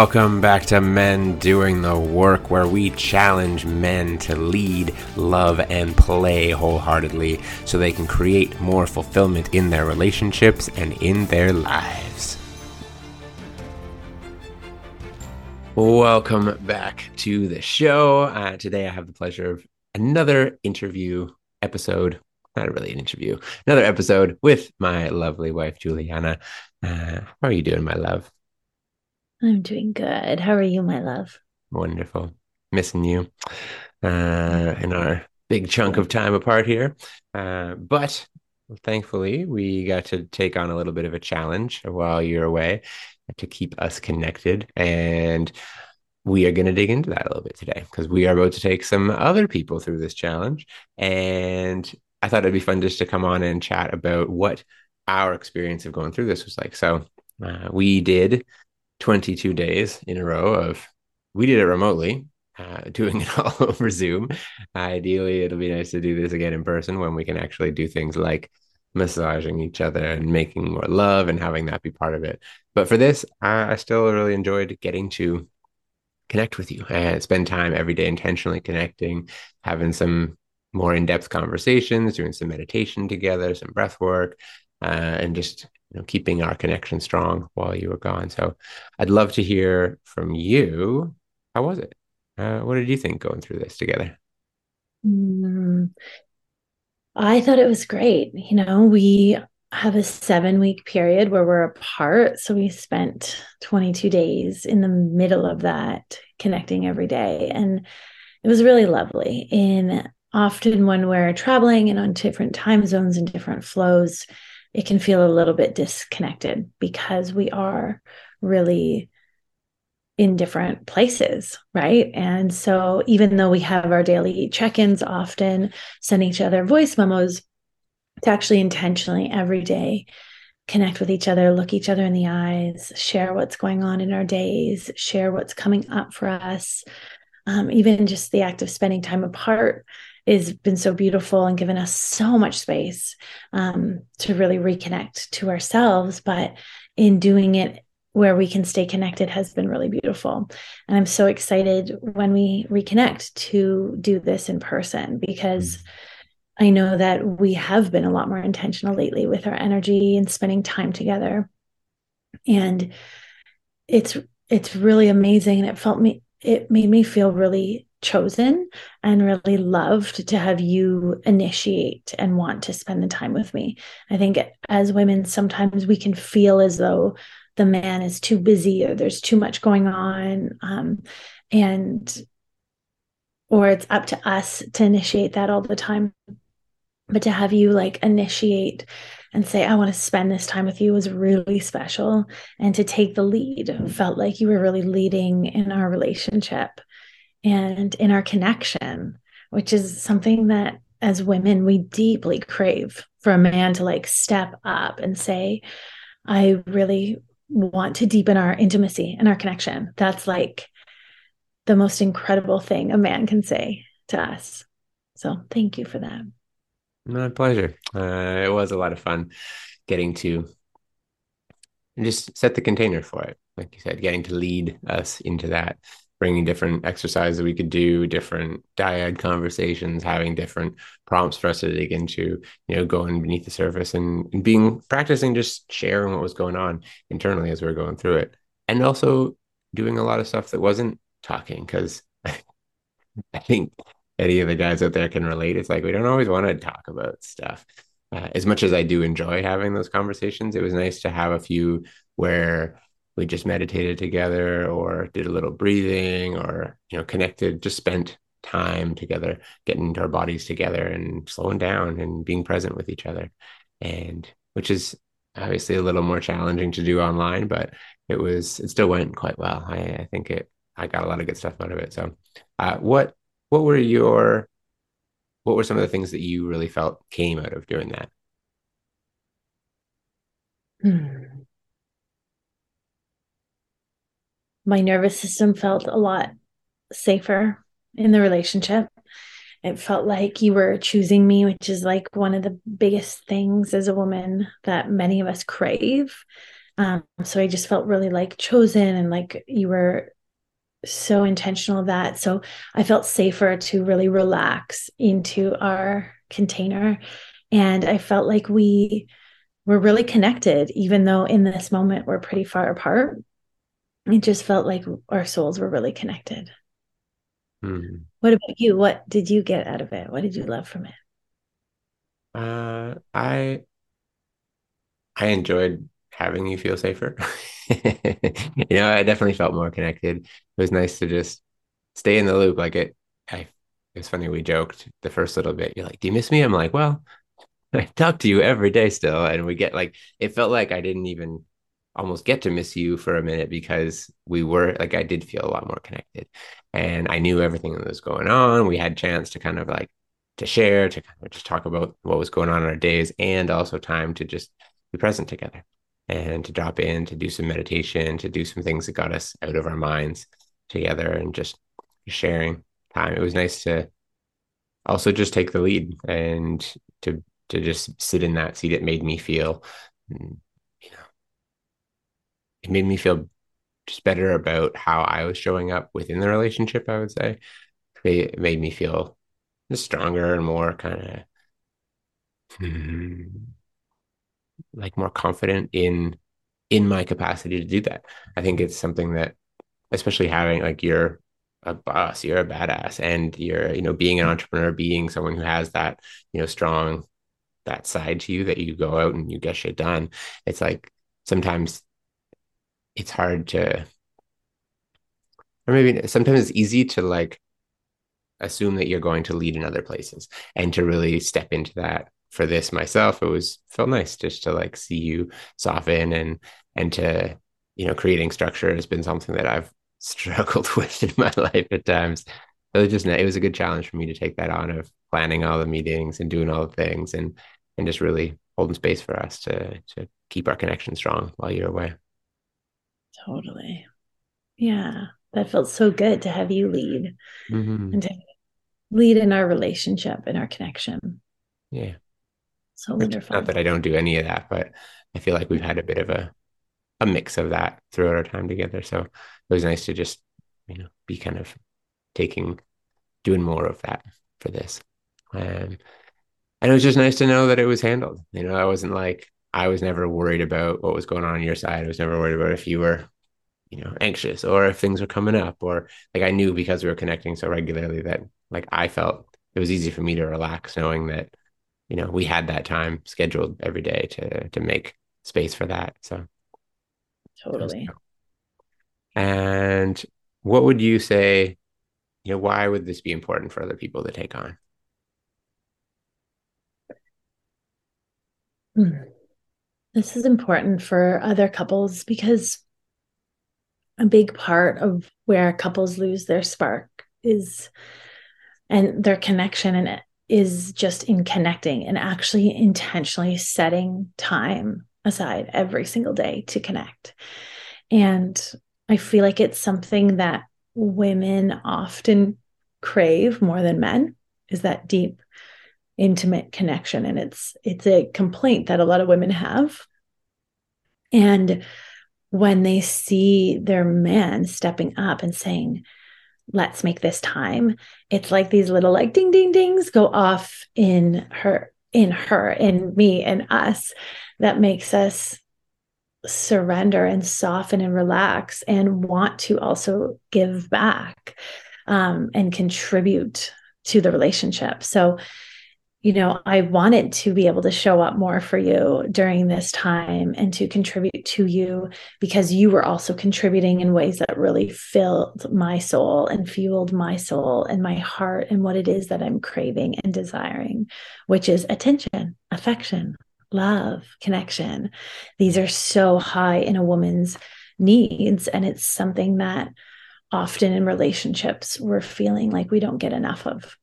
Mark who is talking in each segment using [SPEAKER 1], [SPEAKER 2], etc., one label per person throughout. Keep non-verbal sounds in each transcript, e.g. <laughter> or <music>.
[SPEAKER 1] Welcome back to Men Doing the Work, where we challenge men to lead, love, and play wholeheartedly so they can create more fulfillment in their relationships and in their lives. Welcome back to the show. Uh, today, I have the pleasure of another interview episode. Not really an interview, another episode with my lovely wife, Juliana. Uh, how are you doing, my love?
[SPEAKER 2] I'm doing good. How are you, my love?
[SPEAKER 1] Wonderful. Missing you uh, <laughs> in our big chunk of time apart here. Uh, but thankfully, we got to take on a little bit of a challenge while you're away to keep us connected. And we are going to dig into that a little bit today because we are about to take some other people through this challenge. And I thought it'd be fun just to come on and chat about what our experience of going through this was like. So uh, we did 22 days in a row of we did it remotely uh, <laughs> doing it all over zoom. Ideally it'll be nice to do this again in person when we can actually do things like massaging each other and making more love and having that be part of it. But for this i, I still really enjoyed getting to connect with you and spend time every day intentionally connecting having some more in-depth conversations doing some meditation together some breath work uh, and just you know keeping our connection strong while you were gone. So I'd love to hear from you. How was it? Uh, what did you think going through this together?
[SPEAKER 2] Mm, I thought it was great. You know, we have a seven week period where we're apart. So we spent 22 days in the middle of that connecting every day. And it was really lovely. In often when we're traveling and on different time zones and different flows, it can feel a little bit disconnected because we are really in different places, right? And so even though we have our daily check-ins often, send each other voice memos to actually intentionally every day connect with each other, look each other in the eyes, share what's going on in our days, share what's coming up for us. Um, even just the act of spending time apart has been so beautiful and given us so much space um, to really reconnect to ourselves. But in doing it where we can stay connected has been really beautiful. And I'm so excited when we reconnect to do this in person because mm-hmm. I know that we have been a lot more intentional lately with our energy and spending time together. And it's it's really amazing and it felt me it made me feel really chosen and really loved to have you initiate and want to spend the time with me. I think as women, sometimes we can feel as though the man is too busy or there's too much going on. Um, and or it's up to us to initiate that all the time. But to have you like initiate and say, I want to spend this time with you was really special. And to take the lead felt like you were really leading in our relationship and in our connection, which is something that as women we deeply crave for a man to like step up and say, I really want to deepen our intimacy and our connection. That's like the most incredible thing a man can say to us. So thank you for that.
[SPEAKER 1] My pleasure. Uh, it was a lot of fun getting to just set the container for it. Like you said, getting to lead us into that bringing different exercises that we could do, different dyad conversations, having different prompts for us to dig into, you know, going beneath the surface and, and being practicing just sharing what was going on internally as we were going through it. And also doing a lot of stuff that wasn't talking because <laughs> I think any of the guys out there can relate. It's like we don't always want to talk about stuff. Uh, as much as I do enjoy having those conversations, it was nice to have a few where we just meditated together or did a little breathing or you know connected just spent time together getting into our bodies together and slowing down and being present with each other. And which is obviously a little more challenging to do online but it was it still went quite well. I, I think it i got a lot of good stuff out of it. So uh, what what were your what were some of the things that you really felt came out of doing that?
[SPEAKER 2] Hmm. My nervous system felt a lot safer in the relationship. It felt like you were choosing me, which is like one of the biggest things as a woman that many of us crave. Um, so I just felt really like chosen and like you were so intentional that. So I felt safer to really relax into our container. And I felt like we were really connected, even though in this moment we're pretty far apart. It just felt like our souls were really connected. Mm. What about you? What did you get out of it? What did you love from it?
[SPEAKER 1] Uh, I I enjoyed having you feel safer. <laughs> you know, I definitely felt more connected. It was nice to just stay in the loop. Like it, I, it was funny. We joked the first little bit. You're like, "Do you miss me?" I'm like, "Well, <laughs> I talk to you every day still," and we get like it felt like I didn't even almost get to miss you for a minute because we were like I did feel a lot more connected, and I knew everything that was going on. We had chance to kind of like to share, to kind of just talk about what was going on in our days, and also time to just be present together and to drop in, to do some meditation, to do some things that got us out of our minds together and just sharing time. It was nice to also just take the lead and to to just sit in that seat. It made me feel, it made me feel just better about how I was showing up within the relationship. I would say it made me feel stronger and more kind of. Hmm, like more confident in in my capacity to do that. I think it's something that, especially having like you're a boss, you're a badass, and you're you know being an entrepreneur, being someone who has that you know strong that side to you that you go out and you get shit done. It's like sometimes it's hard to, or maybe sometimes it's easy to like assume that you're going to lead in other places and to really step into that for this myself, it was felt nice just to like see you soften and and to you know creating structure has been something that I've <laughs> struggled <laughs> with in my life at times. It was just it was a good challenge for me to take that on of planning all the meetings and doing all the things and and just really holding space for us to to keep our connection strong while you're away.
[SPEAKER 2] Totally. Yeah. That felt so good to have you lead mm-hmm. and to lead in our relationship and our connection.
[SPEAKER 1] Yeah.
[SPEAKER 2] So wonderful.
[SPEAKER 1] Not that I don't do any of that, but I feel like we've had a bit of a a mix of that throughout our time together. So it was nice to just, you know, be kind of taking doing more of that for this. Um, and it was just nice to know that it was handled. You know, I wasn't like I was never worried about what was going on on your side. I was never worried about if you were, you know, anxious or if things were coming up or like I knew because we were connecting so regularly that like I felt it was easy for me to relax knowing that you know we had that time scheduled every day to to make space for that so
[SPEAKER 2] totally
[SPEAKER 1] and what would you say you know why would this be important for other people to take on
[SPEAKER 2] hmm. This is important for other couples because a big part of where couples lose their spark is and their connection and it is just in connecting and actually intentionally setting time aside every single day to connect. And I feel like it's something that women often crave more than men is that deep intimate connection. And it's it's a complaint that a lot of women have. And when they see their man stepping up and saying let's make this time it's like these little like ding ding dings go off in her in her in me and us that makes us surrender and soften and relax and want to also give back um, and contribute to the relationship. So you know, I wanted to be able to show up more for you during this time and to contribute to you because you were also contributing in ways that really filled my soul and fueled my soul and my heart and what it is that I'm craving and desiring, which is attention, affection, love, connection. These are so high in a woman's needs. And it's something that often in relationships we're feeling like we don't get enough of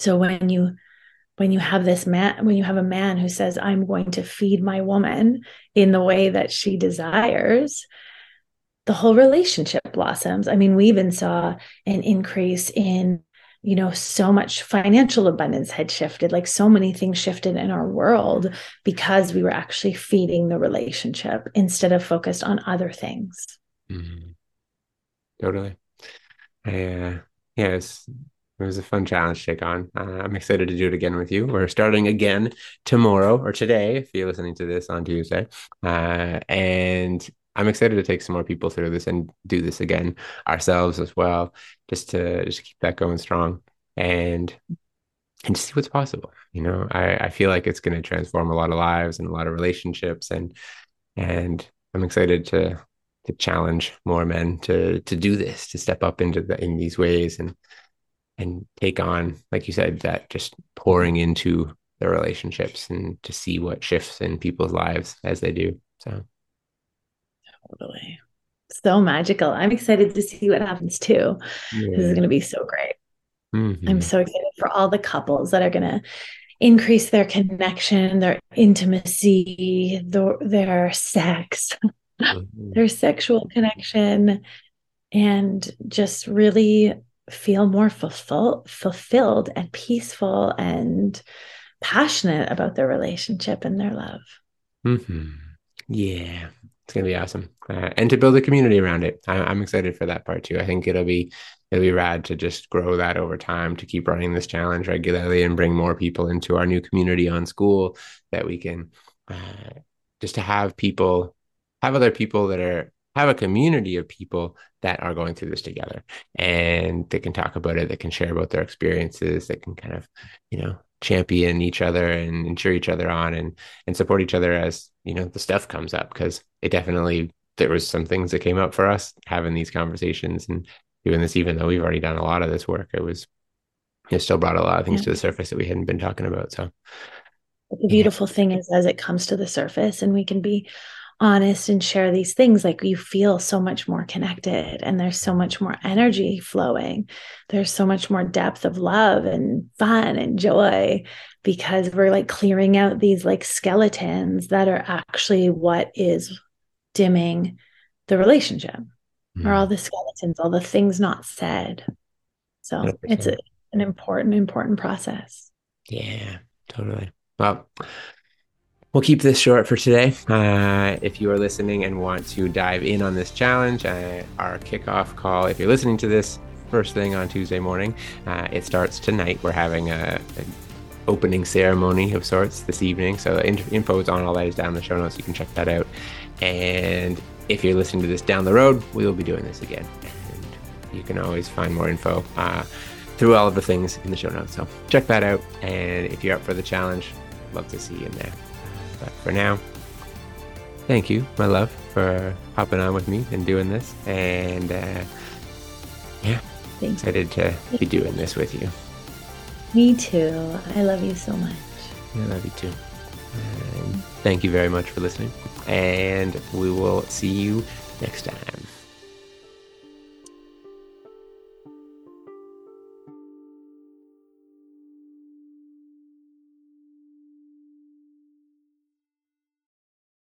[SPEAKER 2] so when you when you have this man when you have a man who says i'm going to feed my woman in the way that she desires the whole relationship blossoms i mean we even saw an increase in you know, so much financial abundance had shifted, like so many things shifted in our world because we were actually feeding the relationship instead of focused on other things.
[SPEAKER 1] Mm-hmm. Totally. Uh, yeah, it's, it was a fun challenge to take on. Uh, I'm excited to do it again with you. We're starting again tomorrow or today, if you're listening to this on Tuesday. Uh, and I'm excited to take some more people through this and do this again ourselves as well, just to just keep that going strong and and see what's possible. You know, I, I feel like it's going to transform a lot of lives and a lot of relationships, and and I'm excited to to challenge more men to to do this, to step up into the in these ways and and take on, like you said, that just pouring into the relationships and to see what shifts in people's lives as they do. So
[SPEAKER 2] Totally. So magical. I'm excited to see what happens too. Yeah. This is going to be so great. Mm-hmm. I'm so excited for all the couples that are going to increase their connection, their intimacy, their, their sex, mm-hmm. their sexual connection, and just really feel more fulfill, fulfilled and peaceful and passionate about their relationship and their love.
[SPEAKER 1] Mm-hmm. Yeah, it's gonna be awesome, uh, and to build a community around it. I, am excited for that part too. I think it'll be it'll be rad to just grow that over time to keep running this challenge regularly and bring more people into our new community on Skool that we can uh, just to have people have other people that are have a community of people that are going through this together and they can talk about it they can share about their experiences they can kind of you know champion each other and, and cheer each other on and and support each other as you know the stuff comes up because it definitely there was some things that came up for us having these conversations and doing this even though we've already done a lot of this work it was it still brought a lot of things yeah. to the surface that we hadn't been talking about so
[SPEAKER 2] the beautiful yeah. thing is as it comes to the surface and we can be honest and share these things like you feel so much more connected and there's so much more energy flowing. There's so much more depth of love and fun and joy because we're like clearing out these like skeletons that are actually what is dimming the relationship. Mm. or all the skeletons all the things not said. So 100%. it's a, an important important process.
[SPEAKER 1] Yeah totally. Well We'll keep this short for today. Uh, if you are listening and want to dive in on this challenge, uh, our kickoff call, if you're listening to this first thing on Tuesday morning, uh, it starts tonight. We're having a, an opening ceremony of sorts this evening. So info is on all that is down in the show notes. You can check that out. And if you're listening to this down the road, we will be doing this again. And you can always find more info uh, through all of the things in the show notes. So check that out. And if you're up for the challenge, love to see you in there. But for now, thank you, my love, for hopping on with me and doing this. And uh, yeah,
[SPEAKER 2] Thanks.
[SPEAKER 1] excited to be doing this with you.
[SPEAKER 2] Me too. I love you so much.
[SPEAKER 1] I love you too. And thank you very much for listening. And we will see you next time.